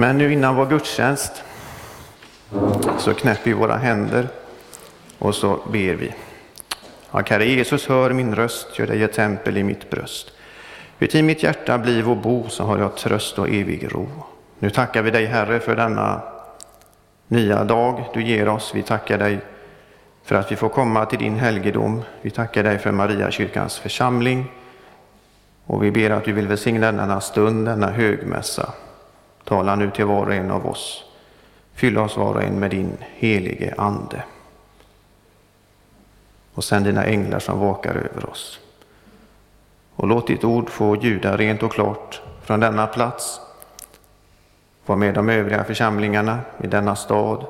Men nu innan vår gudstjänst så knäpper vi våra händer och så ber vi. Ja, Herre Jesus, hör min röst, gör dig ett tempel i mitt bröst. Uti mitt hjärta bliv och bo, så har jag tröst och evig ro. Nu tackar vi dig, Herre, för denna nya dag du ger oss. Vi tackar dig för att vi får komma till din helgedom. Vi tackar dig för Mariakyrkans församling. Och vi ber att du vill välsigna denna stund, denna högmässa. Tala nu till var och en av oss. Fyll oss var och en med din helige Ande. Och sänd dina änglar som vakar över oss. Och låt ditt ord få ljuda rent och klart från denna plats. Var med de övriga församlingarna i denna stad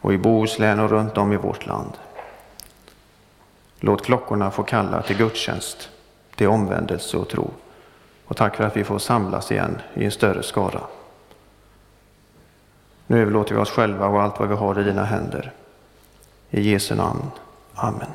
och i Bohuslän och runt om i vårt land. Låt klockorna få kalla till gudstjänst, till omvändelse och tro. Och tack för att vi får samlas igen i en större skara. Nu överlåter vi oss själva och allt vad vi har i dina händer. I Jesu namn. Amen.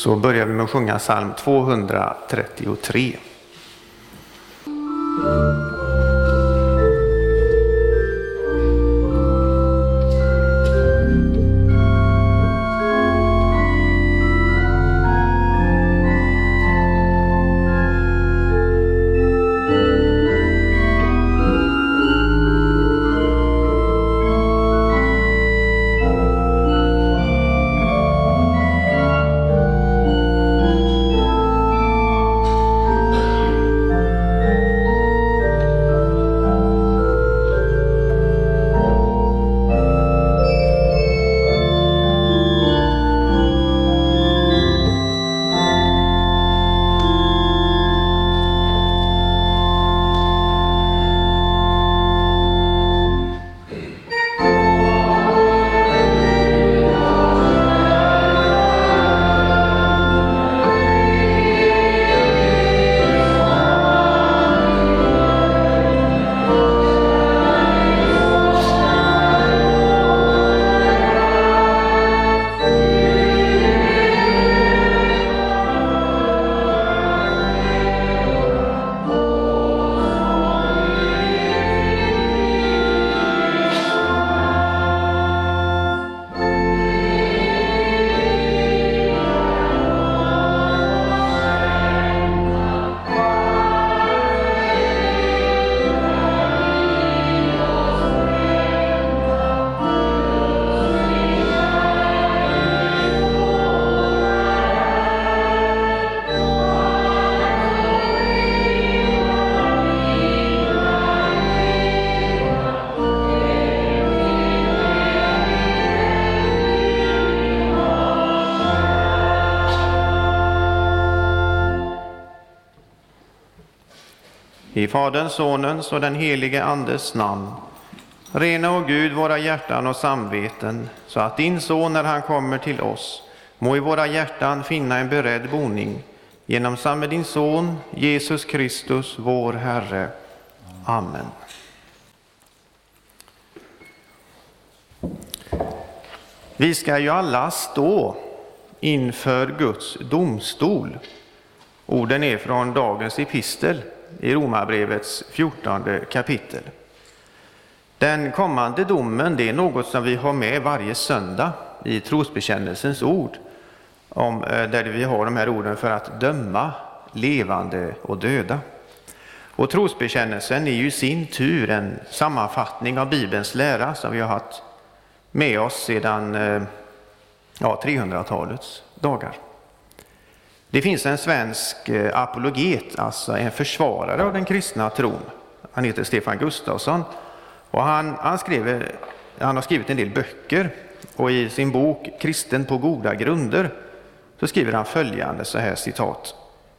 Så börjar vi med att sjunga psalm 233. Faderns, Sonens och den helige Andes namn. Rena, och Gud, våra hjärtan och samveten, så att din Son, när han kommer till oss, må i våra hjärtan finna en beredd boning genom samme din Son, Jesus Kristus, vår Herre. Amen. Vi ska ju alla stå inför Guds domstol. Orden är från dagens epistel i Romarbrevets fjortonde kapitel. Den kommande domen det är något som vi har med varje söndag i trosbekännelsens ord, om, eh, där vi har de här orden för att döma levande och döda. Och trosbekännelsen är ju i sin tur en sammanfattning av Bibelns lära som vi har haft med oss sedan eh, ja, 300-talets dagar. Det finns en svensk eh, apologet, alltså en försvarare av den kristna tron. Han heter Stefan Gustafsson och han, han, skrev, han har skrivit en del böcker och i sin bok Kristen på goda grunder så skriver han följande så här citat.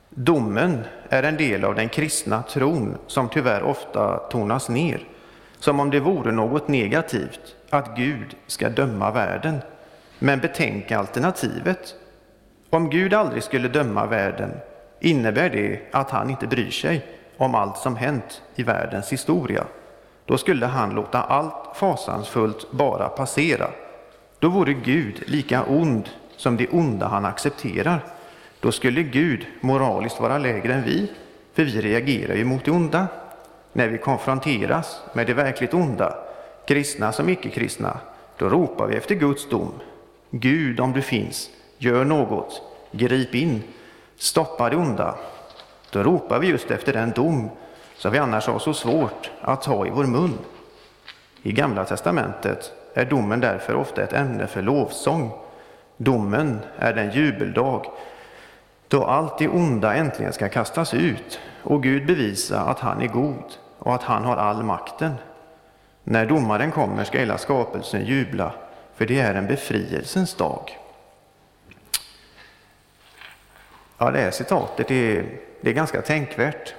Domen är en del av den kristna tron som tyvärr ofta tonas ner, som om det vore något negativt att Gud ska döma världen. Men betänk alternativet. Om Gud aldrig skulle döma världen innebär det att han inte bryr sig om allt som hänt i världens historia. Då skulle han låta allt fasansfullt bara passera. Då vore Gud lika ond som det onda han accepterar. Då skulle Gud moraliskt vara lägre än vi, för vi reagerar ju mot det onda. När vi konfronteras med det verkligt onda, kristna som icke-kristna, då ropar vi efter Guds dom. Gud, om du finns, gör något, grip in, stoppa det onda. Då ropar vi just efter den dom som vi annars har så svårt att ta i vår mun. I Gamla testamentet är domen därför ofta ett ämne för lovsång. Domen är den jubeldag då allt det onda äntligen ska kastas ut och Gud bevisa att han är god och att han har all makten. När domaren kommer ska hela skapelsen jubla, för det är en befrielsens dag. Ja, det här citatet är, det är ganska tänkvärt.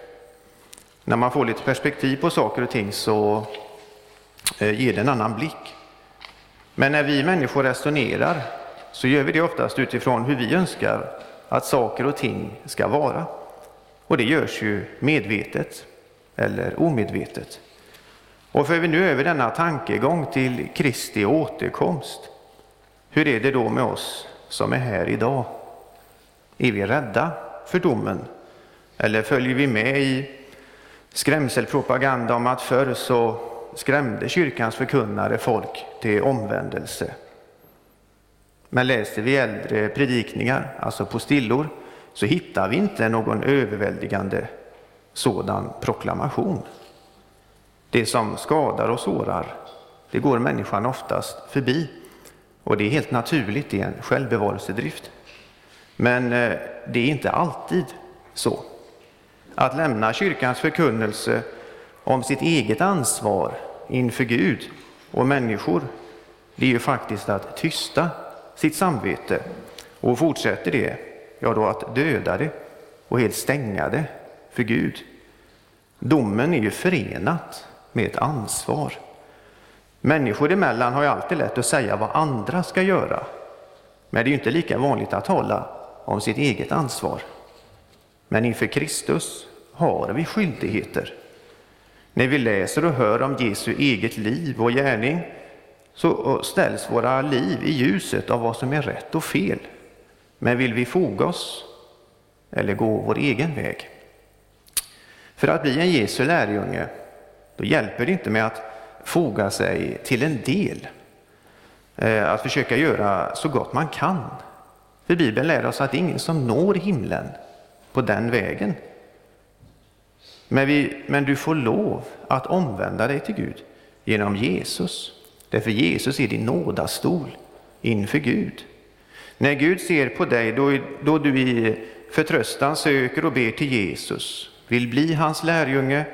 När man får lite perspektiv på saker och ting så eh, ger det en annan blick. Men när vi människor resonerar så gör vi det oftast utifrån hur vi önskar att saker och ting ska vara. Och det görs ju medvetet eller omedvetet. Och för vi nu över denna tankegång till Kristi återkomst, hur är det då med oss som är här idag? Är vi rädda för domen? Eller följer vi med i skrämselpropaganda om att förr så skrämde kyrkans förkunnare folk till omvändelse? Men läser vi äldre predikningar, alltså på stillor, så hittar vi inte någon överväldigande sådan proklamation. Det som skadar och sårar, det går människan oftast förbi. Och det är helt naturligt, i en självbevarelsedrift. Men eh, det är inte alltid så. Att lämna kyrkans förkunnelse om sitt eget ansvar inför Gud och människor, det är ju faktiskt att tysta sitt samvete. Och fortsätter det, ja då att döda det och helt stänga det för Gud. Domen är ju förenat med ett ansvar. Människor emellan har ju alltid lätt att säga vad andra ska göra. Men det är ju inte lika vanligt att tala om sitt eget ansvar. Men inför Kristus har vi skyldigheter. När vi läser och hör om Jesu eget liv och gärning så ställs våra liv i ljuset av vad som är rätt och fel. Men vill vi foga oss eller gå vår egen väg? För att bli en Jesu lärjunge, då hjälper det inte med att foga sig till en del, eh, att försöka göra så gott man kan. För Bibeln lär oss att det är ingen som når himlen på den vägen. Men, vi, men du får lov att omvända dig till Gud genom Jesus. Därför Jesus är din nådastol inför Gud. När Gud ser på dig då, då du i förtröstan söker och ber till Jesus, vill bli hans lärjunge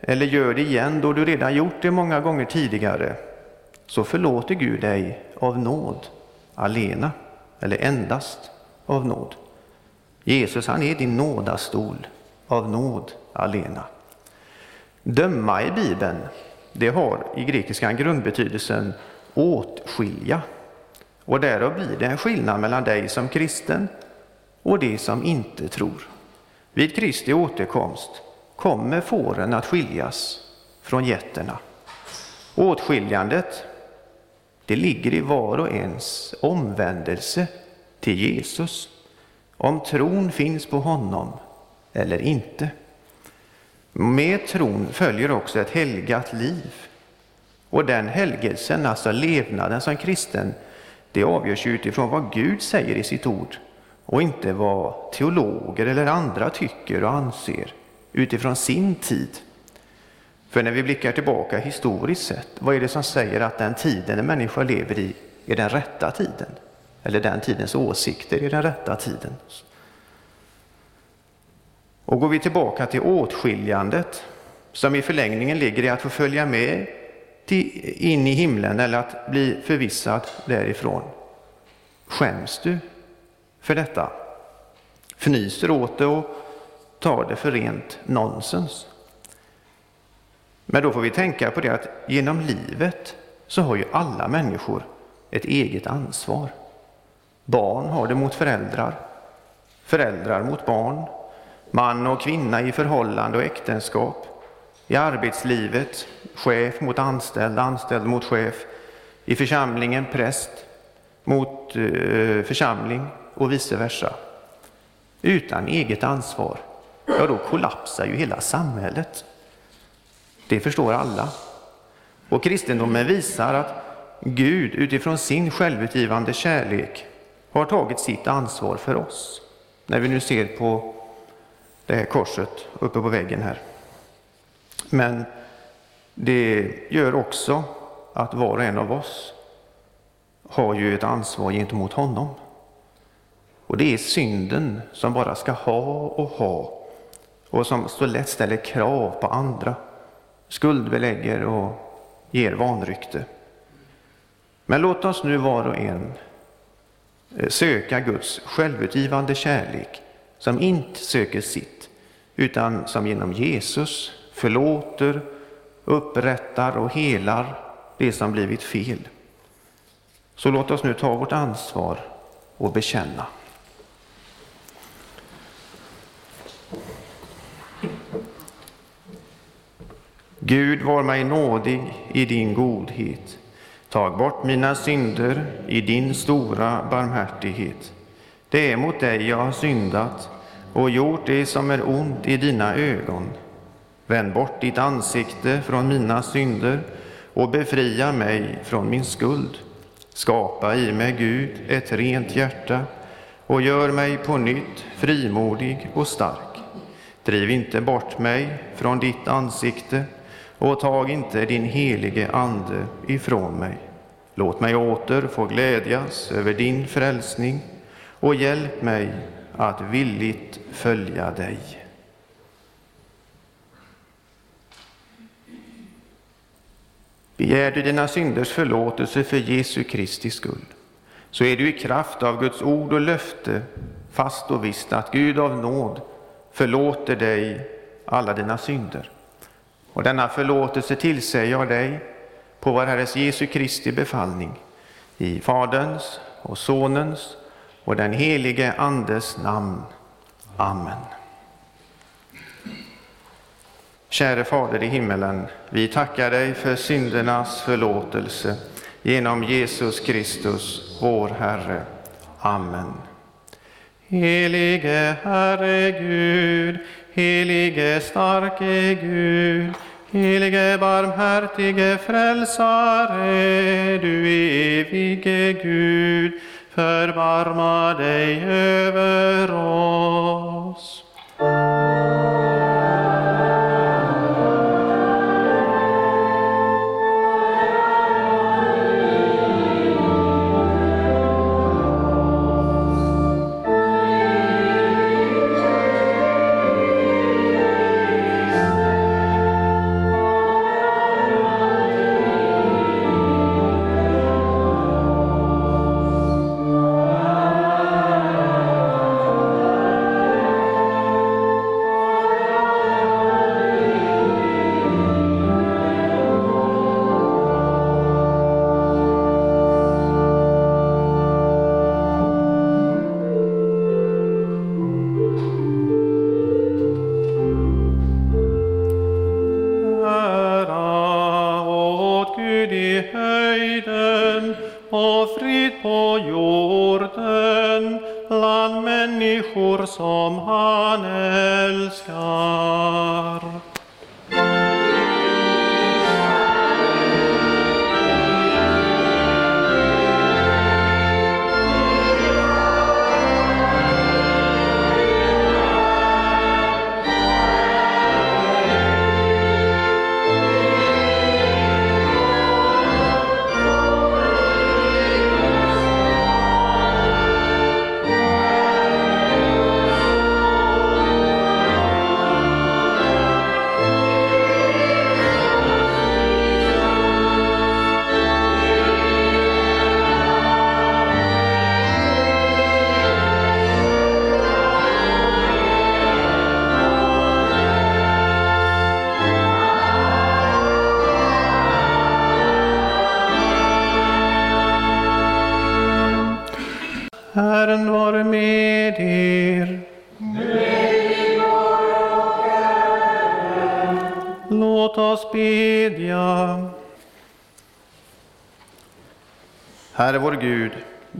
eller gör det igen då du redan gjort det många gånger tidigare, så förlåter Gud dig av nåd alena, eller endast av nåd. Jesus han är din nådastol av nåd alena. Döma i Bibeln, det har i grekiskan grundbetydelsen åtskilja. Och därav blir det en skillnad mellan dig som kristen och det som inte tror. Vid Kristi återkomst kommer fåren att skiljas från getterna. Åtskiljandet, det ligger i var och ens omvändelse till Jesus, om tron finns på honom eller inte. Med tron följer också ett helgat liv. Och den helgelsen, alltså levnaden som kristen, det avgörs utifrån vad Gud säger i sitt ord och inte vad teologer eller andra tycker och anser utifrån sin tid. För när vi blickar tillbaka historiskt sett, vad är det som säger att den tiden en människa lever i är den rätta tiden? Eller den tidens åsikter är den rätta tiden? Och går vi tillbaka till åtskiljandet, som i förlängningen ligger i att få följa med till, in i himlen eller att bli förvissad därifrån. Skäms du för detta? Fnyser åt det och tar det för rent nonsens? Men då får vi tänka på det att genom livet så har ju alla människor ett eget ansvar. Barn har det mot föräldrar, föräldrar mot barn, man och kvinna i förhållande och äktenskap, i arbetslivet, chef mot anställd, anställd mot chef, i församlingen präst mot eh, församling och vice versa. Utan eget ansvar, ja då kollapsar ju hela samhället. Det förstår alla. Och kristendomen visar att Gud utifrån sin självutgivande kärlek har tagit sitt ansvar för oss. När vi nu ser på det här korset uppe på väggen här. Men det gör också att var och en av oss har ju ett ansvar gentemot honom. Och det är synden som bara ska ha och ha och som så lätt ställer krav på andra, skuldbelägger och ger vanrykte. Men låt oss nu var och en eh, söka Guds självutgivande kärlek som inte söker sitt, utan som genom Jesus förlåter, upprättar och helar det som blivit fel. Så låt oss nu ta vårt ansvar och bekänna. Gud var mig nådig i din godhet. Tag bort mina synder i din stora barmhärtighet. Det är mot dig jag har syndat och gjort det som är ont i dina ögon. Vänd bort ditt ansikte från mina synder och befria mig från min skuld. Skapa i mig, Gud, ett rent hjärta och gör mig på nytt frimodig och stark. Driv inte bort mig från ditt ansikte och tag inte din helige Ande ifrån mig. Låt mig åter få glädjas över din frälsning och hjälp mig att villigt följa dig. Begär du dina synders förlåtelse för Jesu Kristi skull, så är du i kraft av Guds ord och löfte fast och visst att Gud av nåd förlåter dig alla dina synder. Och denna förlåtelse tillsäger jag dig på vår Herres Jesu Kristi befallning i Faderns och Sonens och den helige Andes namn. Amen. Käre Fader i himmelen, vi tackar dig för syndernas förlåtelse genom Jesus Kristus, vår Herre. Amen. Helige Herre Gud, helige starke Gud, helige barmhärtige frälsare, du evige Gud, förbarma dig över oss.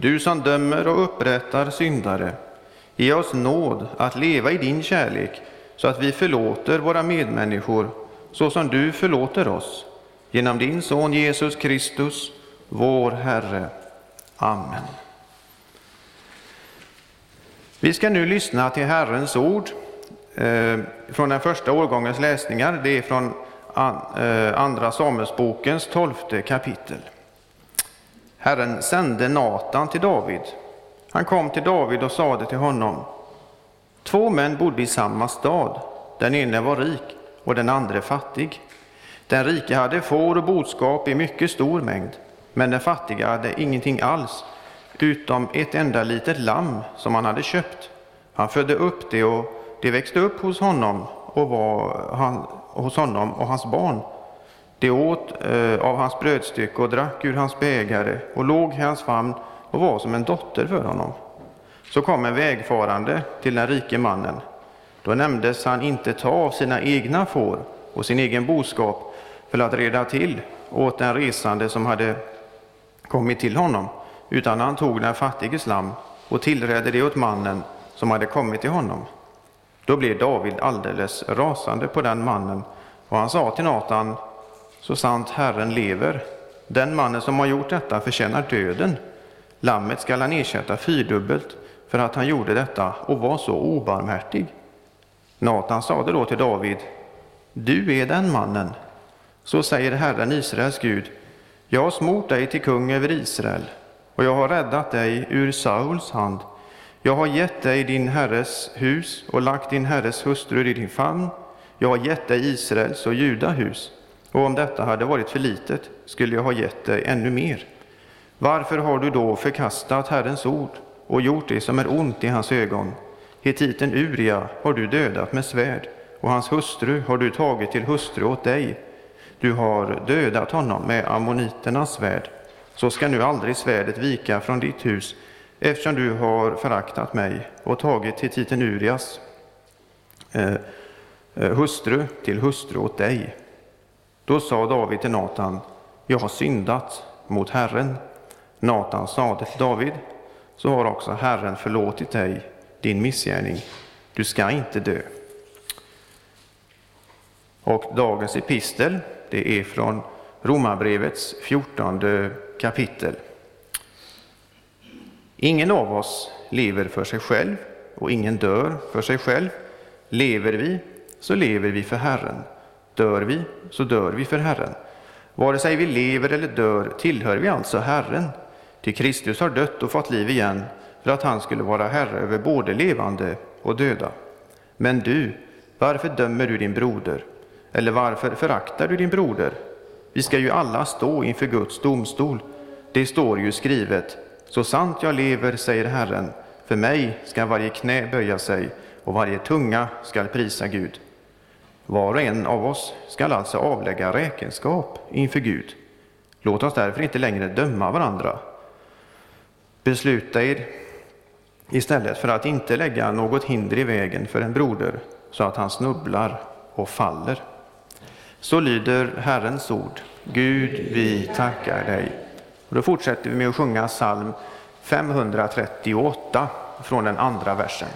Du som dömer och upprättar syndare, ge oss nåd att leva i din kärlek så att vi förlåter våra medmänniskor så som du förlåter oss. Genom din son Jesus Kristus, vår Herre. Amen. Vi ska nu lyssna till Herrens ord eh, från den första årgångens läsningar. Det är från eh, Andra Samuelsbokens tolfte kapitel. Herren sände Natan till David. Han kom till David och sade till honom. Två män bodde i samma stad. Den ene var rik och den andra fattig. Den rike hade får och boskap i mycket stor mängd, men den fattiga hade ingenting alls utom ett enda litet lamm som han hade köpt. Han födde upp det och det växte upp hos honom och var han, hos honom och hans barn. De åt eh, av hans brödstycke och drack ur hans bägare och låg i hans famn och var som en dotter för honom. Så kom en vägfarande till den rike mannen. Då nämndes han inte ta av sina egna får och sin egen boskap för att reda till åt den resande som hade kommit till honom utan han tog den fattiges lamm och tillredde det åt mannen som hade kommit till honom. Då blev David alldeles rasande på den mannen, och han sa till Natan, så sant Herren lever, den mannen som har gjort detta förtjänar döden. Lammet skall han ersätta fyrdubbelt för att han gjorde detta och var så obarmhärtig. Natan sade då till David, du är den mannen. Så säger Herren Israels Gud, jag har smort dig till kung över Israel och jag har räddat dig ur Sauls hand. Jag har gett dig din herres hus och lagt din herres hustru i din famn. Jag har gett dig Israels och Juda hus. Och om detta hade varit för litet skulle jag ha gett dig ännu mer. Varför har du då förkastat Herrens ord och gjort det som är ont i hans ögon? Hetiten Uria har du dödat med svärd och hans hustru har du tagit till hustru åt dig. Du har dödat honom med ammoniternas svärd så ska nu aldrig svärdet vika från ditt hus, eftersom du har föraktat mig och tagit hetiten Urias eh, eh hustru till hustru åt dig. Då sa David till Natan, jag har syndat mot Herren. Natan sade till David, så har också Herren förlåtit dig din missgärning. Du ska inte dö. Och dagens epistel, det är från Romarbrevets fjortonde kapitel. Ingen av oss lever för sig själv och ingen dör för sig själv. Lever vi, så lever vi för Herren. Dör vi, så dör vi för Herren. Vare sig vi lever eller dör tillhör vi alltså Herren. Till Kristus har dött och fått liv igen för att han skulle vara Herre över både levande och döda. Men du, varför dömer du din broder? Eller varför föraktar du din broder? Vi ska ju alla stå inför Guds domstol. Det står ju skrivet, så sant jag lever, säger Herren, för mig ska varje knä böja sig och varje tunga skall prisa Gud. Var och en av oss skall alltså avlägga räkenskap inför Gud. Låt oss därför inte längre döma varandra. Besluta er istället för att inte lägga något hinder i vägen för en broder så att han snubblar och faller. Så lyder Herrens ord. Gud, vi tackar dig. Och då fortsätter vi med att sjunga psalm 538 från den andra versen.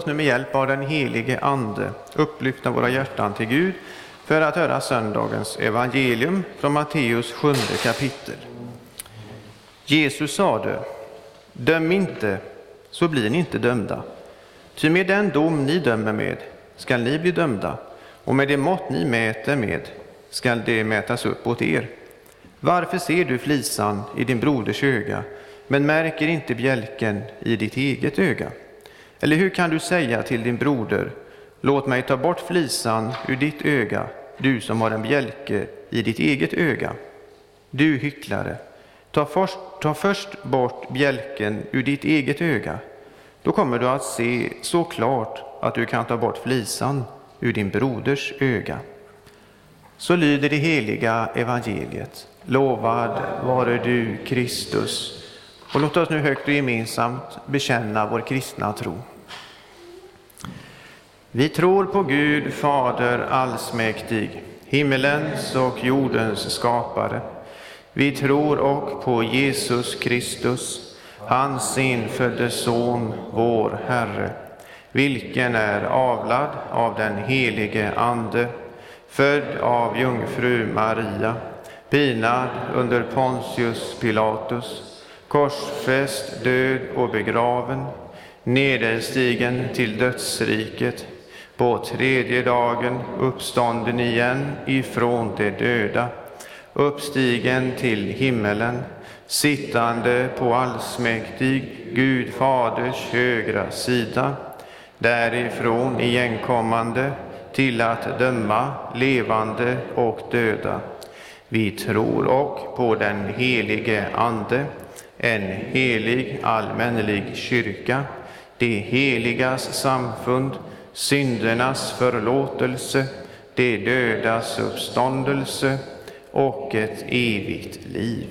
Oss nu med hjälp av den helige Ande upplyfta våra hjärtan till Gud för att höra söndagens evangelium från Matteus sjunde kapitel. Jesus sade, döm inte, så blir ni inte dömda. Ty med den dom ni dömer med skall ni bli dömda, och med det mått ni mäter med skall det mätas upp åt er. Varför ser du flisan i din broders öga, men märker inte bjälken i ditt eget öga? Eller hur kan du säga till din broder, låt mig ta bort flisan ur ditt öga, du som har en bjälke i ditt eget öga? Du hycklare, ta först, ta först bort bjälken ur ditt eget öga, då kommer du att se så klart att du kan ta bort flisan ur din broders öga. Så lyder det heliga evangeliet. Lovad vare du, Kristus. Och låt oss nu högt och gemensamt bekänna vår kristna tro. Vi tror på Gud, Fader allsmäktig, himmelens och jordens skapare. Vi tror och på Jesus Kristus, hans infödde Son, vår Herre, vilken är avlad av den helige Ande, född av jungfru Maria, pinad under Pontius Pilatus, korsfäst, död och begraven, nederstigen till dödsriket, på tredje dagen uppstånden igen ifrån de döda, uppstigen till himmelen, sittande på allsmäktig Gud Faders högra sida, därifrån igenkommande till att döma levande och döda. Vi tror och på den helige Ande, en helig allmännelig kyrka, det heligas samfund, syndernas förlåtelse, de dödas uppståndelse och ett evigt liv.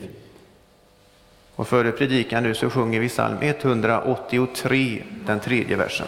Och före predikan nu så sjunger vi psalm 183, den tredje versen.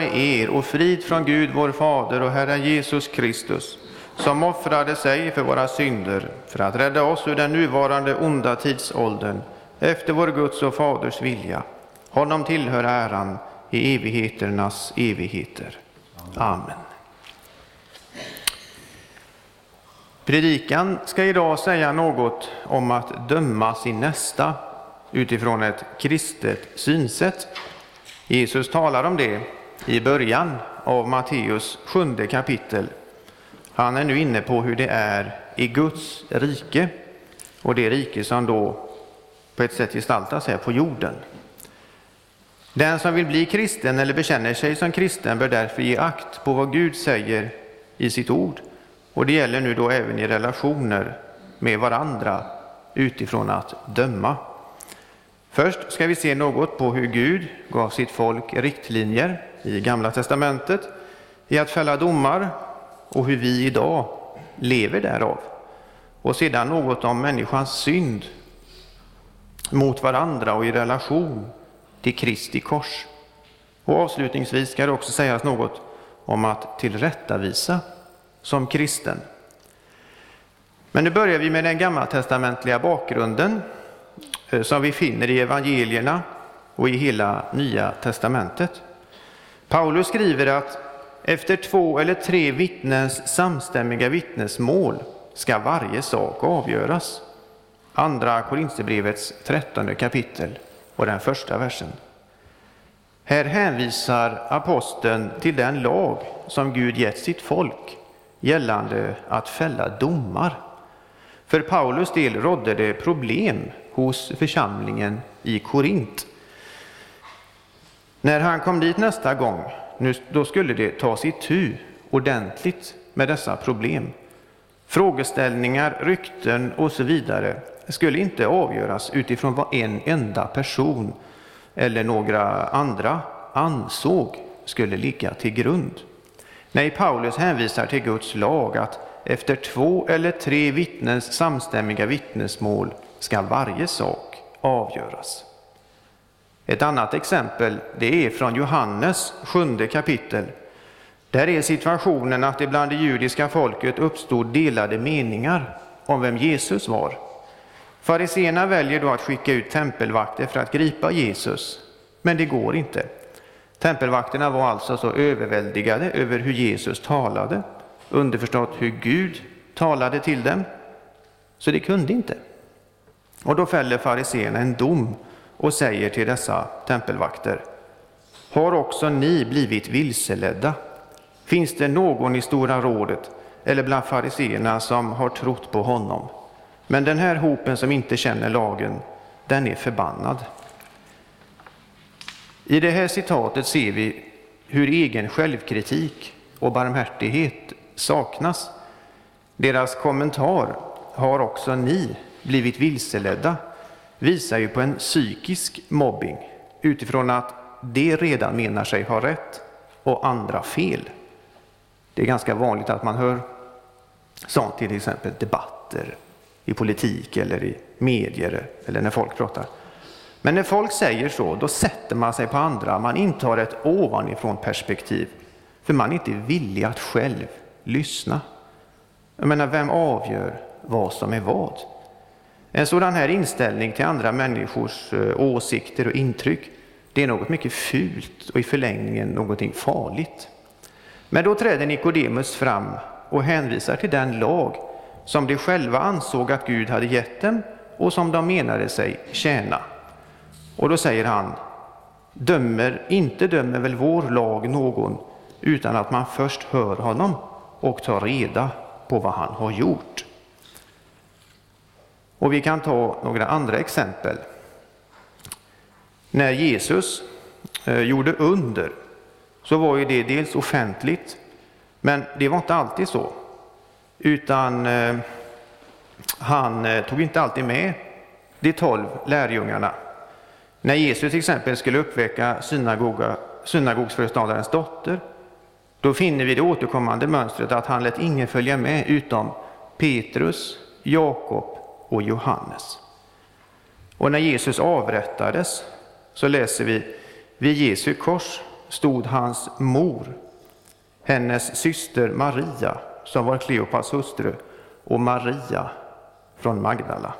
Med er och frid från Gud vår Fader och Herren Jesus Kristus, som offrade sig för våra synder för att rädda oss ur den nuvarande onda tidsåldern efter vår Guds och Faders vilja. Honom tillhör äran i evigheternas evigheter. Amen. Predikan ska idag säga något om att döma sin nästa. utifrån ett kristet synsätt. Jesus talar om det i början av Matteus sjunde kapitel. Han är nu inne på hur det är i Guds rike och det rike som då på ett sätt gestaltas här på jorden. Den som vill bli kristen eller bekänner sig som kristen bör därför ge akt på vad Gud säger i sitt ord. Och det gäller nu då även i relationer med varandra utifrån att döma. Först ska vi se något på hur Gud gav sitt folk riktlinjer i Gamla testamentet i att fälla domar och hur vi idag lever därav. Och sedan något om människans synd mot varandra och i relation till Kristi kors. Och avslutningsvis ska det också sägas något om att tillrättavisa som kristen. Men nu börjar vi med den gammaltestamentliga bakgrunden eh, som vi finner i evangelierna och i hela Nya testamentet. Paulus skriver att efter två eller tre vittnens samstämmiga vittnesmål ska varje sak avgöras. Andra Korinthierbrevets trettonde kapitel och den första versen. Här hänvisar aposteln till den lag som Gud gett sitt folk gällande att fälla domar. För Paulus del rådde det problem hos församlingen i Korint. När han kom dit nästa gång, då skulle det tas itu ordentligt med dessa problem. Frågeställningar, rykten och så vidare skulle inte avgöras utifrån vad en enda person eller några andra ansåg skulle ligga till grund. Nej, Paulus hänvisar till Guds lag att efter två eller tre vittnens samstämmiga vittnesmål ska varje sak avgöras. Ett annat exempel det är från Johannes sjunde kapitel. Där är situationen att det bland det judiska folket uppstod delade meningar om vem Jesus var. Fariséerna väljer då att skicka ut tempelvakter för att gripa Jesus, men det går inte. Tempelvakterna var alltså så överväldigade över hur Jesus talade, underförstått hur Gud talade till dem, så det kunde inte. Och då fäller fariséerna en dom och säger till dessa tempelvakter, har också ni blivit vilseledda? Finns det någon i Stora rådet eller bland fariséerna som har trott på honom? Men den här hopen som inte känner lagen, den är förbannad. I det här citatet ser vi hur egen självkritik och barmhärtighet saknas. Deras kommentar, har också ni blivit vilseledda, visar ju på en psykisk mobbing utifrån att de redan menar sig ha rätt och andra fel. Det är ganska vanligt att man hör sånt till exempel debatter i politik eller i medier eller när folk pratar. Men när folk säger så, då sätter man sig på andra, man intar ett ovanifrån perspektiv, för man är inte villig att själv lyssna. Jag menar, vem avgör vad som är vad? En sådan här inställning till andra människors eh, åsikter och intryck, det är något mycket fult och i förlängningen någonting farligt. Men då träder Nikodemus fram och hänvisar till den lag som de själva ansåg att Gud hade gett dem och som de menade sig tjäna. Och då säger han, dömer, inte dömer väl vår lag någon utan att man först hör honom och tar reda på vad han har gjort. Och vi kan ta några andra exempel. När Jesus eh, gjorde under så var ju det dels offentligt, men det var inte alltid så. Utan eh, han eh, tog inte alltid med de tolv lärjungarna. När Jesus till exempel skulle uppväcka synagoga, synagogsföreståndarens dotter, då finner vi det återkommande mönstret att han lät ingen följa med utom Petrus, Jakob och Johannes. Och när Jesus avrättades så läser vi vid Jesu kors stod hans mor, hennes syster Maria som var Kleopas hustru, och Maria från Magdala.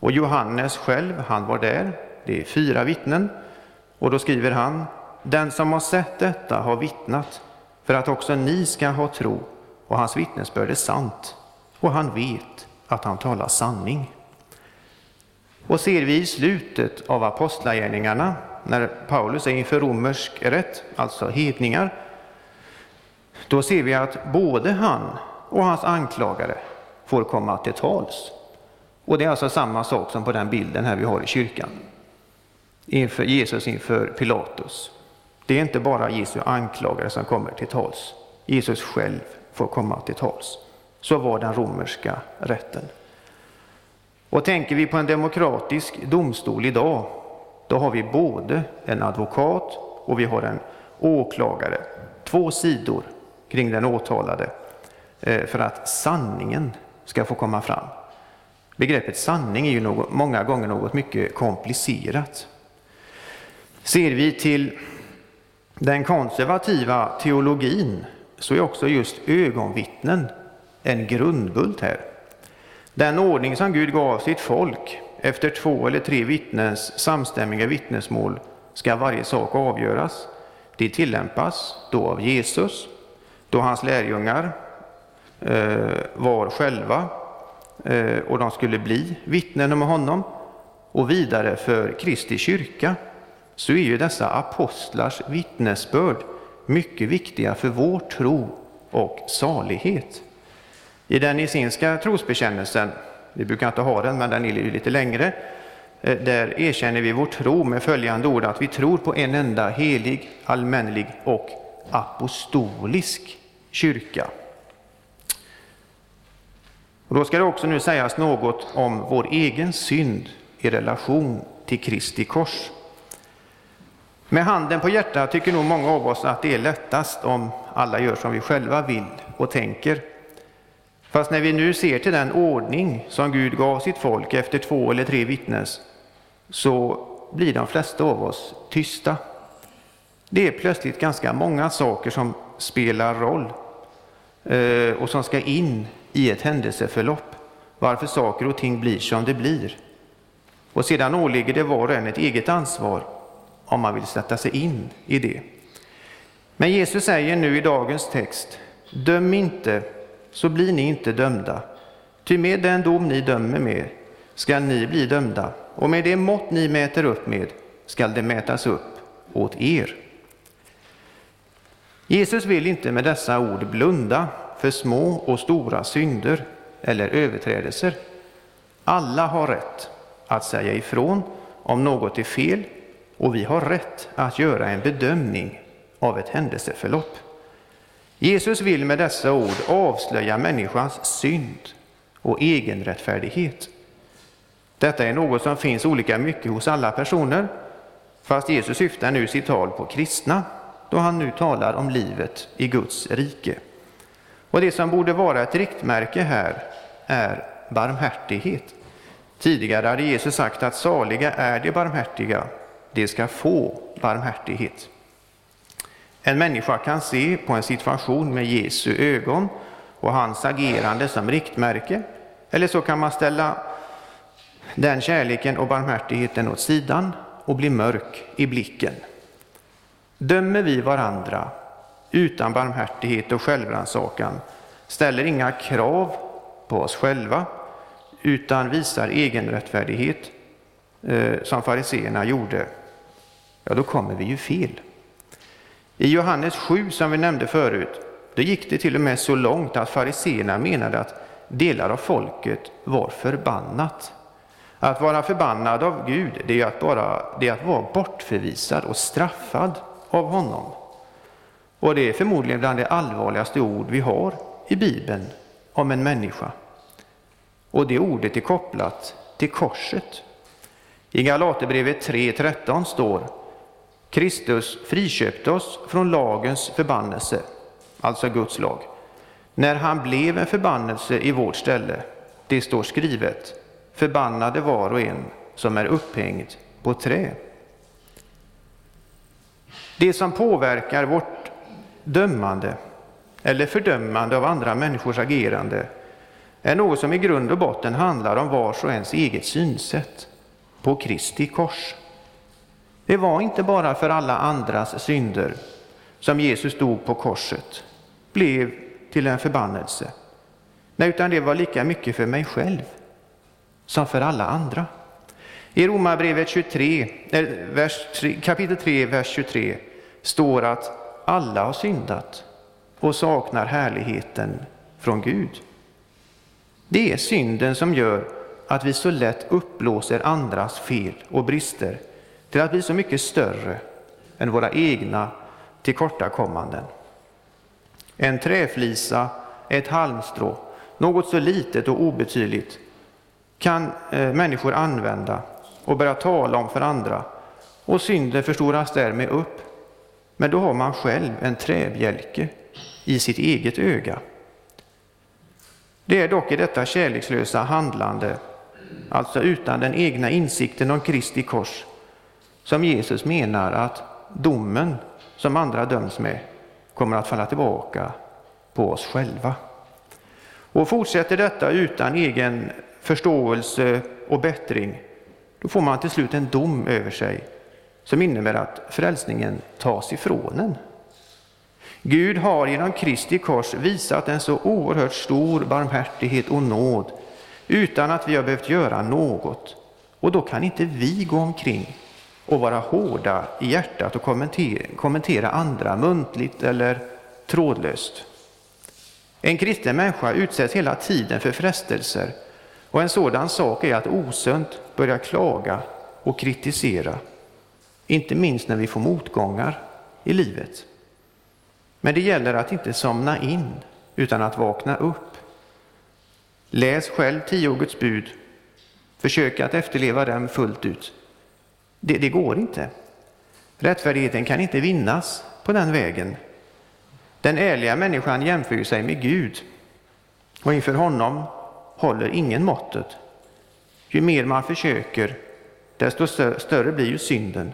Och Johannes själv, han var där, det är fyra vittnen, och då skriver han, den som har sett detta har vittnat, för att också ni ska ha tro, och hans vittnesbörd är sant, och han vet att han talar sanning. Och ser vi i slutet av apostlagärningarna, när Paulus är inför romersk rätt, alltså hedningar, då ser vi att både han och hans anklagare får komma till tals. Och det är alltså samma sak som på den bilden här vi har i kyrkan. Inför Jesus inför Pilatus. Det är inte bara Jesu anklagare som kommer till tals. Jesus själv får komma till tals. Så var den romerska rätten. Och tänker vi på en demokratisk domstol idag, då har vi både en advokat och vi har en åklagare. Två sidor kring den åtalade eh, för att sanningen ska få komma fram. Begreppet sanning är ju något, många gånger något mycket komplicerat. Ser vi till den konservativa teologin så är också just ögonvittnen en grundbult här. Den ordning som Gud gav sitt folk efter två eller tre vittnens samstämmiga vittnesmål ska varje sak avgöras. Det tillämpas då av Jesus, då hans lärjungar eh, var själva eh, och de skulle bli vittnen med honom och vidare för Kristi kyrka så är ju dessa apostlars vittnesbörd mycket viktiga för vår tro och salighet. I den isinska trosbekännelsen, vi brukar inte ha den, men den är lite längre, eh, där erkänner vi vår tro med följande ord att vi tror på en enda helig, allmännelig och apostolisk kyrka. Och då ska det också nu sägas något om vår egen synd i relation till Kristi kors. Med handen på hjärtat tycker nog många av oss att det är lättast om alla gör som vi själva vill och tänker. Fast när vi nu ser till den ordning som Gud gav sitt folk efter två eller tre vittnes, så blir de flesta av oss tysta. Det är plötsligt ganska många saker som spelar roll eh, och som ska in i ett händelseförlopp, varför saker och ting blir som det blir. Och sedan åligger det var och en ett eget ansvar om man vill sätta sig in i det. Men Jesus säger nu i dagens text, döm inte så blir ni inte dömda. Ty med den dom ni dömer med skall ni bli dömda, och med det mått ni mäter upp med skall det mätas upp åt er. Jesus vill inte med dessa ord blunda för små och stora synder eller överträdelser. Alla har rätt att säga ifrån om något är fel och vi har rätt att göra en bedömning av ett händelseförlopp. Jesus vill med dessa ord avslöja människans synd och egenrättfärdighet. Detta är något som finns olika mycket hos alla personer, fast Jesus syftar nu sitt tal på kristna, då han nu talar om livet i Guds rike. Och det som borde vara ett riktmärke här är barmhärtighet. Tidigare hade Jesus sagt att saliga är de barmhärtiga, de ska få barmhärtighet. En människa kan se på en situation med Jesu ögon och hans agerande som riktmärke, eller så kan man ställa den kärleken och barmhärtigheten åt sidan och bli mörk i blicken. Dömer vi varandra utan barmhärtighet och självrannsakan, ställer inga krav på oss själva, utan visar egenrättfärdighet, eh, som fariseerna gjorde, ja, då kommer vi ju fel. I Johannes 7, som vi nämnde förut, då gick det till och med så långt att fariseerna menade att delar av folket var förbannat. Att vara förbannad av Gud, det är att, bara, det är att vara bortförvisad och straffad av honom. Och det är förmodligen bland de allvarligaste ord vi har i Bibeln om en människa. Och det ordet är kopplat till korset. I Galaterbrevet 3.13 står Kristus friköpte oss från lagens förbannelse, alltså Guds lag, när han blev en förbannelse i vårt ställe. Det står skrivet, förbannade var och en som är upphängd på trä. Det som påverkar vårt dömande eller fördömande av andra människors agerande är något som i grund och botten handlar om vars och ens eget synsätt på Kristi kors. Det var inte bara för alla andras synder som Jesus dog på korset, blev till en förbannelse. Nej, utan det var lika mycket för mig själv som för alla andra. I Romarbrevet 23, eh, vers 3, kapitel 3, vers 23 står att alla har syndat och saknar härligheten från Gud. Det är synden som gör att vi så lätt uppblåser andras fel och brister till att bli så mycket större än våra egna tillkortakommanden. En träflisa, ett halmstrå, något så litet och obetydligt kan eh, människor använda och börja tala om för andra och synden förstoras därmed upp. Men då har man själv en träbjälke i sitt eget öga. Det är dock i detta kärlekslösa handlande, alltså utan den egna insikten om Kristi kors, som Jesus menar att domen som andra döms med kommer att falla tillbaka på oss själva. Och fortsätter detta utan egen förståelse och bättring, då får man till slut en dom över sig som innebär att frälsningen tas ifrån en. Gud har genom Kristi kors visat en så oerhört stor barmhärtighet och nåd utan att vi har behövt göra något. Och då kan inte vi gå omkring och vara hårda i hjärtat och kommentera, andra muntligt eller trådlöst. En kristen människa utsätts hela tiden för frestelser och en sådan sak är att osunt börja klaga och kritisera. Inte minst när vi får motgångar i livet. Men det gäller att inte somna in utan att vakna upp. Läs själv tio Guds bud. Försök att efterleva dem fullt ut. Det, det går inte. Rättfärdigheten kan inte vinnas på den vägen. Den ärliga människan jämför sig med Gud och inför honom håller ingen måttet. Ju mer man försöker, desto större blir ju synden.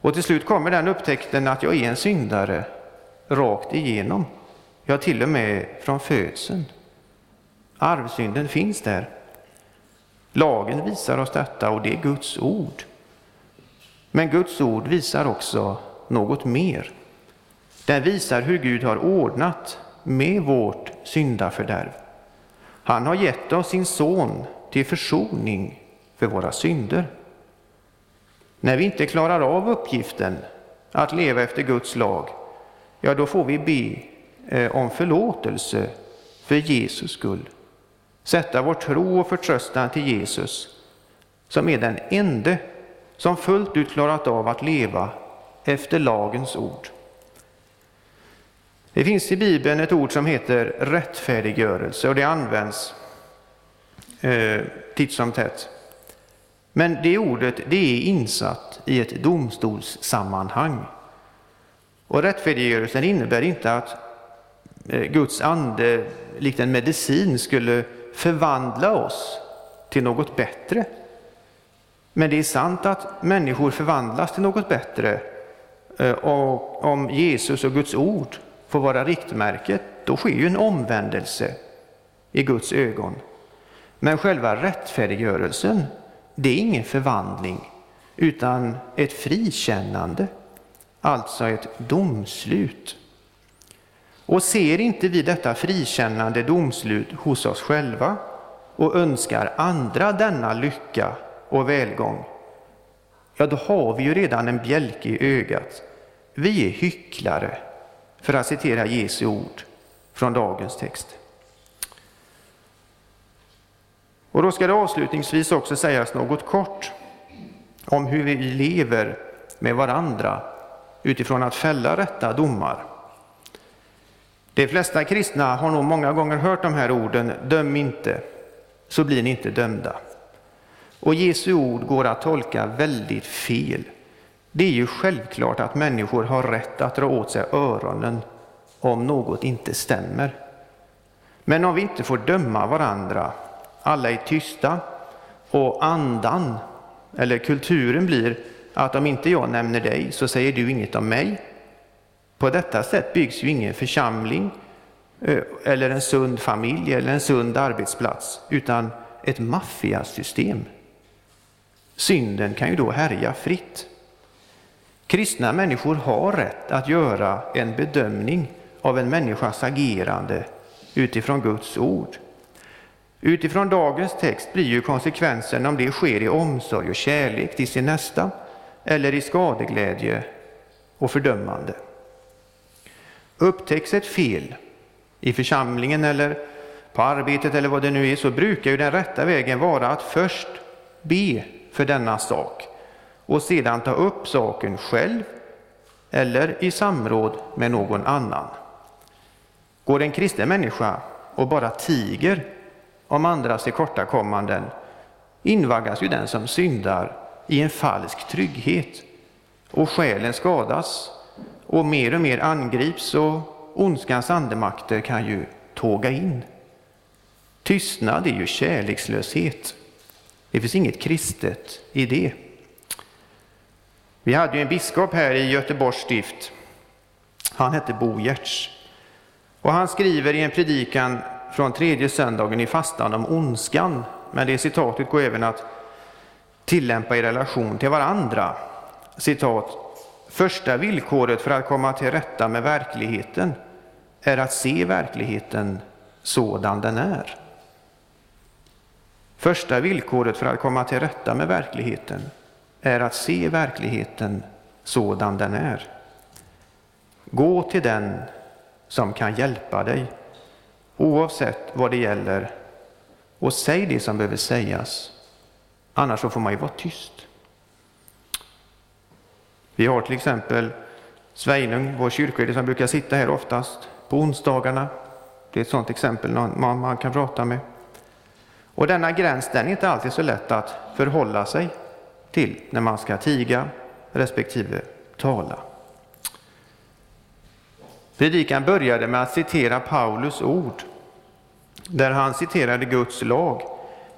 Och till slut kommer den upptäckten att jag är en syndare rakt igenom. Ja, till och med från födseln. Arvsynden finns där. Lagen visar oss detta och det är Guds ord. Men Guds ord visar också något mer. Den visar hur Gud har ordnat med vårt syndafördärv. Han har gett oss sin son till försoning för våra synder. När vi inte klarar av uppgiften att leva efter Guds lag, ja, då får vi be eh, om förlåtelse för Jesus skull. Sätta vår tro och förtröstan till Jesus, som är den ende som fullt ut klarat av att leva efter lagens ord. Det finns i Bibeln ett ord som heter rättfärdiggörelse och det används eh, titt som tätt. Men det ordet det är insatt i ett domstolssammanhang. Och rättfärdiggörelsen innebär inte att eh, Guds ande likt en medicin skulle förvandla oss till något bättre. Men det är sant att människor förvandlas till något bättre eh, och om Jesus och Guds ord får vara riktmärket, då sker ju en omvändelse i Guds ögon. Men själva rättfärdiggörelsen, det är ingen förvandling, utan ett frikännande, alltså ett domslut. Och ser inte vi detta frikännande domslut hos oss själva och önskar andra denna lycka och välgång, ja, då har vi ju redan en bjälke i ögat. Vi är hycklare, för att citera Jesu ord från dagens text. Och då ska det avslutningsvis också sägas något kort om hur vi lever med varandra utifrån att fälla rätta domar. De flesta kristna har nog många gånger hört de här orden, döm inte, så blir ni inte dömda. Och Jesu ord går att tolka väldigt fel. Det är ju självklart att människor har rätt att dra åt sig öronen om något inte stämmer. Men om vi inte får döma varandra, alla är tysta och andan eller kulturen blir att om inte jag nämner dig så säger du inget om mig. På detta sätt byggs ju ingen församling eh, eller en sund familj eller en sund arbetsplats utan ett maffiasystem. Synden kan ju då härja fritt. Kristna människor har rätt att göra en bedömning av en människas agerande utifrån Guds ord. Utifrån dagens text blir ju konsekvensen om det sker i omsorg och kärlek till sin nästa eller i skadeglädje och fördömande. Upptäcks ett fel i församlingen eller på arbetet eller vad det nu är så brukar ju den rätta vägen vara att först be för denna sak och sedan ta upp saken själv eller i samråd med någon annan. Går en kristen människa och bara tiger om andras tillkortakommanden invaggas ju den som syndar i en falsk trygghet och själen skadas och mer och mer angrips och ondskans andemakter kan ju tåga in. Tystnad är ju kärlekslöshet. Det finns inget kristet i det. Vi hade ju en biskop här i Göteborgs stift. Han hette Bo Giertz. Och han skriver i en predikan från tredje söndagen i fastan om ondskan, men det citatet går även att tillämpa i relation till varandra. Citat. Första villkoret för att komma till rätta med verkligheten är att se verkligheten sådan den är. Första villkoret för att komma till rätta med verkligheten är att se verkligheten sådan den är. Gå till den som kan hjälpa dig, oavsett vad det gäller, och säg det som behöver sägas. Annars så får man ju vara tyst. Vi har till exempel Sveinung, vår kyrkoherde, som brukar sitta här oftast på onsdagarna. Det är ett sådant exempel man, kan prata med. Och denna gräns den är inte alltid så lätt att förhålla sig till när man ska tiga respektive tala. Predikan började med att citera Paulus ord, där han citerade Guds lag.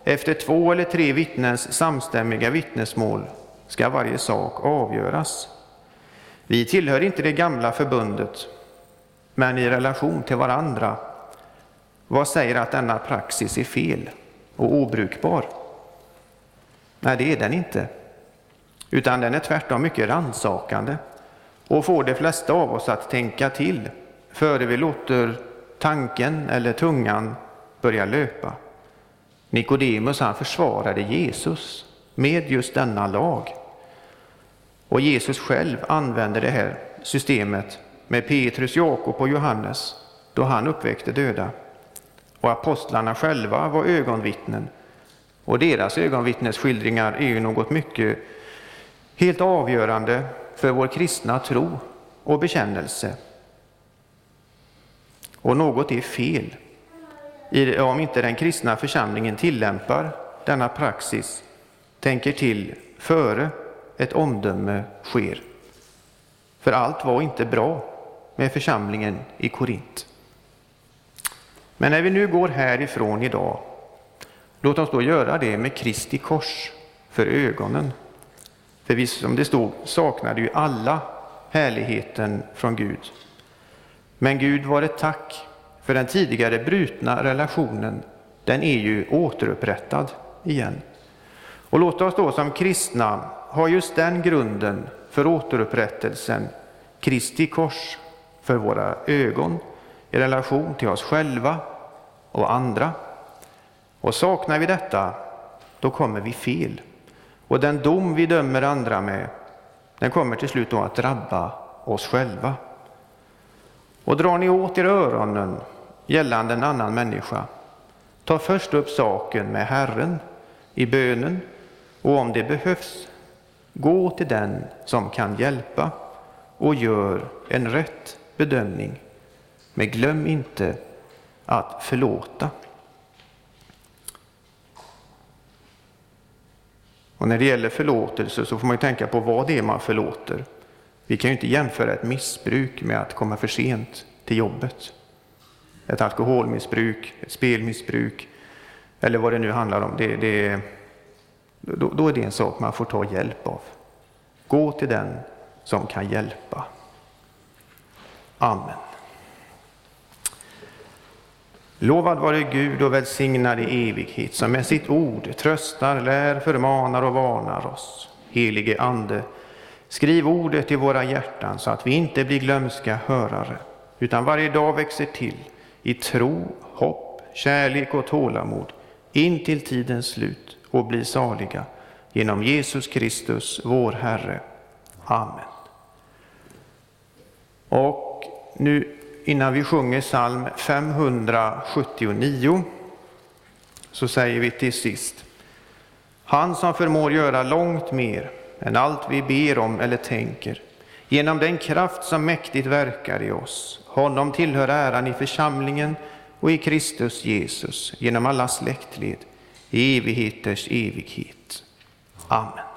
Efter två eller tre vittnens samstämmiga vittnesmål ska varje sak avgöras. Vi tillhör inte det gamla förbundet, men i relation till varandra. Vad säger att denna praxis är fel och obrukbar? Nej, det är den inte utan den är tvärtom mycket rannsakande och får de flesta av oss att tänka till före vi låter tanken eller tungan börja löpa. Nikodemus han försvarade Jesus med just denna lag. Och Jesus själv använde det här systemet med Petrus, Jakob och Johannes då han uppväckte döda. Och apostlarna själva var ögonvittnen. Och deras ögonvittnesskildringar är ju något mycket helt avgörande för vår kristna tro och bekännelse. Och något är fel om inte den kristna församlingen tillämpar denna praxis, tänker till före ett omdöme sker. För allt var inte bra med församlingen i Korint. Men när vi nu går härifrån idag, låt oss då göra det med Kristi kors för ögonen. För vi, som det stod, saknade ju alla härligheten från Gud. Men Gud var ett tack för den tidigare brutna relationen, den är ju återupprättad igen. Och låt oss då som kristna ha just den grunden för återupprättelsen, Kristi kors, för våra ögon i relation till oss själva och andra. Och saknar vi detta, då kommer vi fel. Och den dom vi dömer andra med, den kommer till slut då att drabba oss själva. Och drar ni åt er öronen gällande en annan människa, ta först upp saken med Herren i bönen och om det behövs, gå till den som kan hjälpa och gör en rätt bedömning. Men glöm inte att förlåta. Och när det gäller förlåtelse så får man tänka på vad det är man förlåter. Vi kan ju inte jämföra ett missbruk med att komma för sent till jobbet. Ett alkoholmissbruk, ett spelmissbruk eller vad det nu handlar om. Det, det, då, då är det en sak man får ta hjälp av. Gå till den som kan hjälpa. Amen. Lovad vare Gud och välsignad i evighet, som med sitt ord tröstar, lär, förmanar och varnar oss. Helige Ande, skriv ordet i våra hjärtan så att vi inte blir glömska hörare, utan varje dag växer till i tro, hopp, kärlek och tålamod in till tidens slut och blir saliga genom Jesus Kristus, vår Herre. Amen. Och nu innan vi sjunger psalm 579 så säger vi till sist Han som förmår göra långt mer än allt vi ber om eller tänker genom den kraft som mäktigt verkar i oss. Honom tillhör äran i församlingen och i Kristus Jesus genom alla släktled i evigheters evighet. Amen.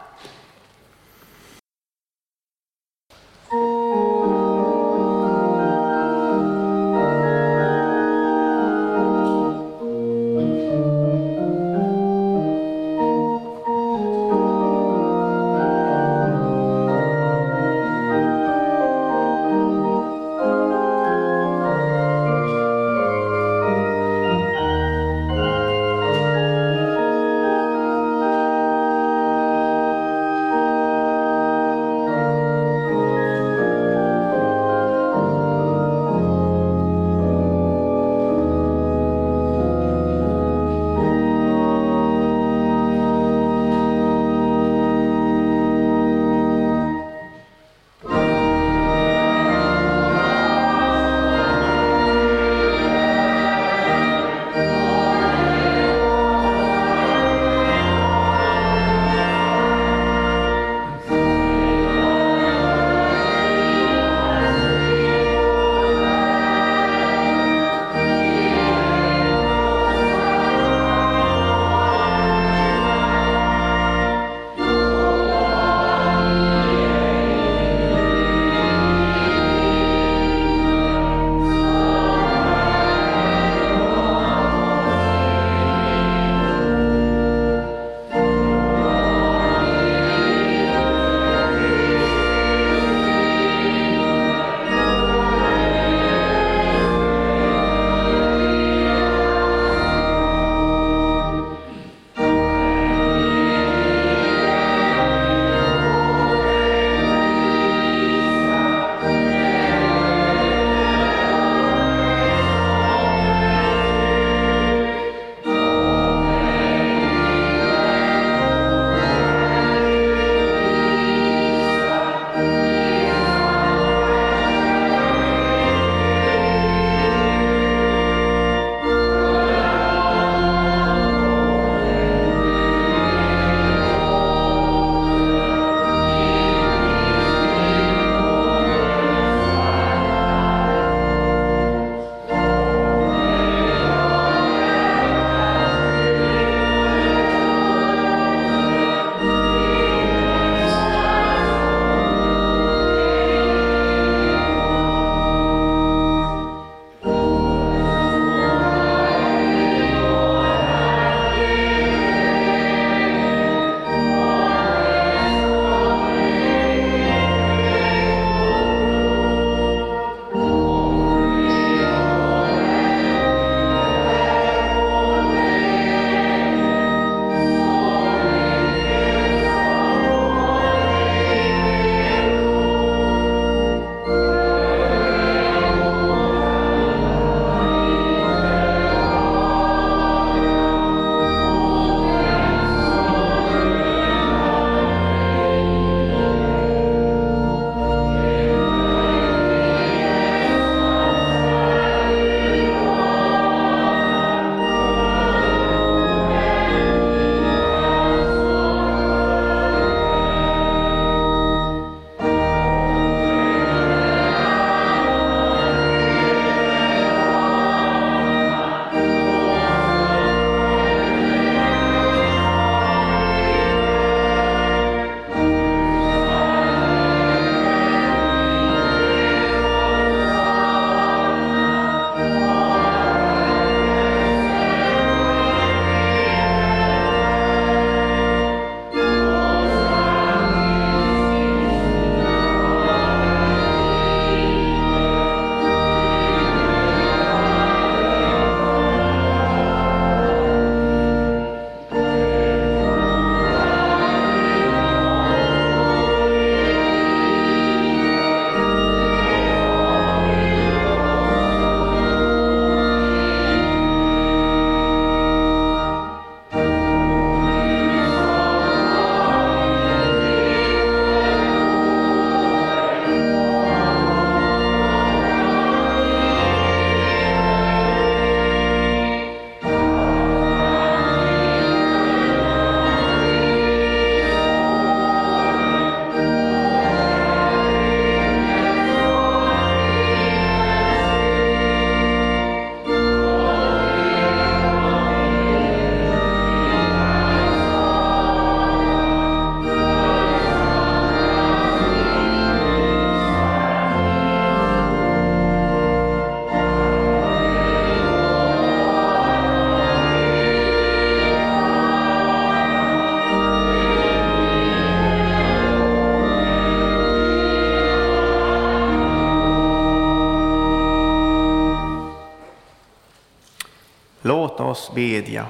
Oss bedja.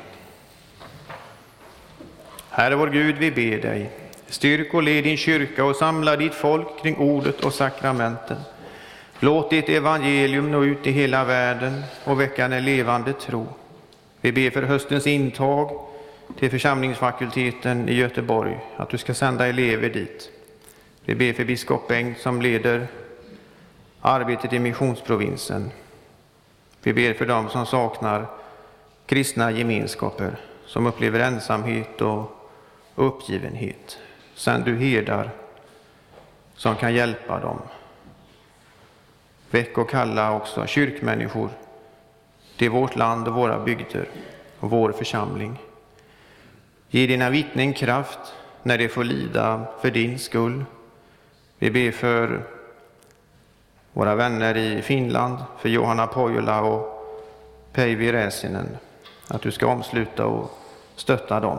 Herre vår Gud, vi ber dig, styrk och led din kyrka och samla ditt folk kring ordet och sakramenten. Låt ditt evangelium nå ut i hela världen och väcka en levande tro. Vi ber för höstens intag till församlingsfakulteten i Göteborg, att du ska sända elever dit. Vi ber för biskop Bengt som leder arbetet i missionsprovinsen. Vi ber för dem som saknar kristna gemenskaper, som upplever ensamhet och uppgivenhet. Sänd du herdar som kan hjälpa dem. Väck och kalla också kyrkmänniskor till vårt land och våra bygder och vår församling. Ge dina vittnen kraft när de får lida för din skull. Vi ber för våra vänner i Finland, för Johanna Pojola och Päivi Räsinen, att du ska omsluta och stötta dem.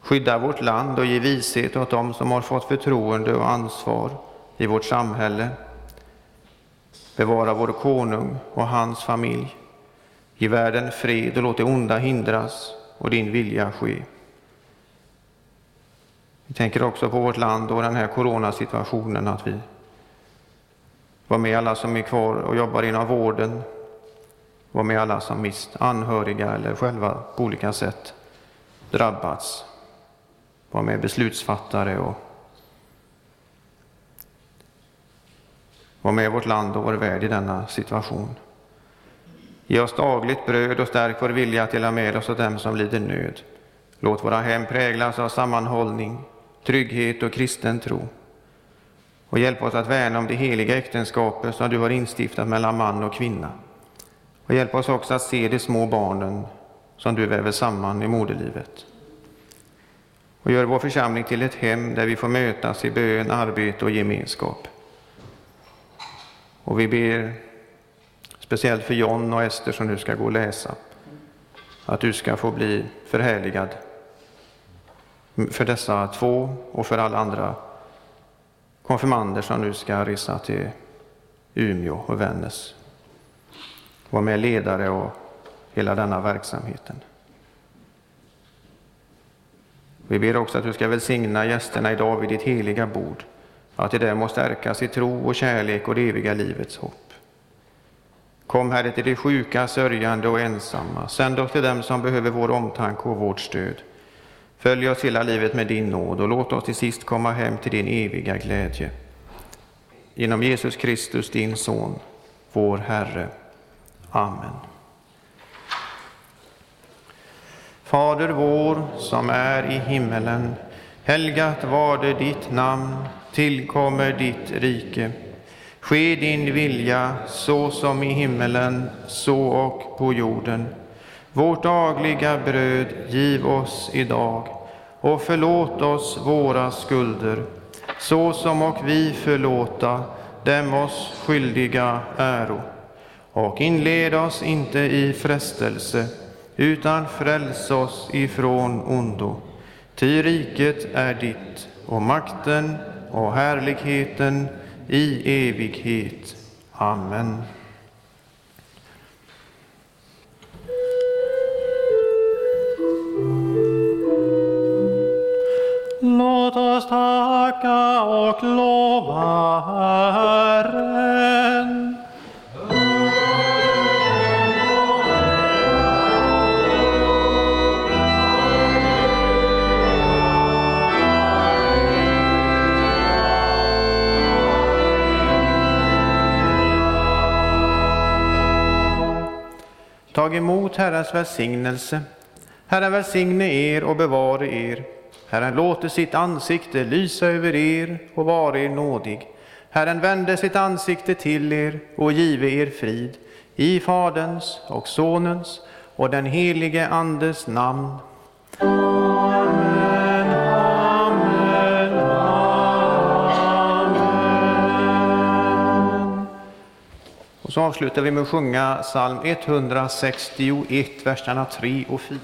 Skydda vårt land och ge vishet åt dem som har fått förtroende och ansvar i vårt samhälle. Bevara vår konung och hans familj. Ge världen fred och låt det onda hindras och din vilja ske. Vi tänker också på vårt land och den här coronasituationen, att vi var med alla som är kvar och jobbar inom vården, var med alla som mist anhöriga eller själva på olika sätt drabbats, var med beslutsfattare och var med vårt land och vår värld i denna situation. Ge oss dagligt bröd och stärk vår vilja att dela med oss av dem som lider nöd. Låt våra hem präglas av sammanhållning, trygghet och kristen tro. Och hjälp oss att värna om det heliga äktenskapet som du har instiftat mellan man och kvinna. Och hjälp oss också att se de små barnen som du väver samman i moderlivet. Och gör vår församling till ett hem där vi får mötas i bön, arbete och gemenskap. Och vi ber speciellt för John och Ester som nu ska gå och läsa, att du ska få bli förhärligad för dessa två och för alla andra konfirmander som nu ska resa till Umeå och Vännäs vara med ledare och hela denna verksamheten. Vi ber också att du ska välsigna gästerna idag vid ditt heliga bord, att de där må stärkas i tro och kärlek och det eviga livets hopp. Kom, Herre, till de sjuka, sörjande och ensamma. Sänd oss till dem som behöver vår omtanke och vårt stöd. Följ oss hela livet med din nåd och låt oss till sist komma hem till din eviga glädje. Genom Jesus Kristus, din Son, vår Herre. Amen. Fader vår som är i himmelen. Helgat var det ditt namn. Tillkommer ditt rike. Ske din vilja så som i himmelen, så och på jorden. Vårt dagliga bröd giv oss idag och förlåt oss våra skulder, så som och vi förlåta dem oss skyldiga äro. Och inled oss inte i frestelse, utan fräls oss ifrån ondo. Ty riket är ditt, och makten och härligheten i evighet. Amen. Låt oss tacka och lova Herren. Tag emot Herrens välsignelse. Herren välsigne er och bevare er. Herren låter sitt ansikte lysa över er och vara er nådig. Herren vände sitt ansikte till er och give er frid. I Faderns och Sonens och den helige Andes namn. Så avslutar vi med att sjunga psalm 161, verserna 3 och 4.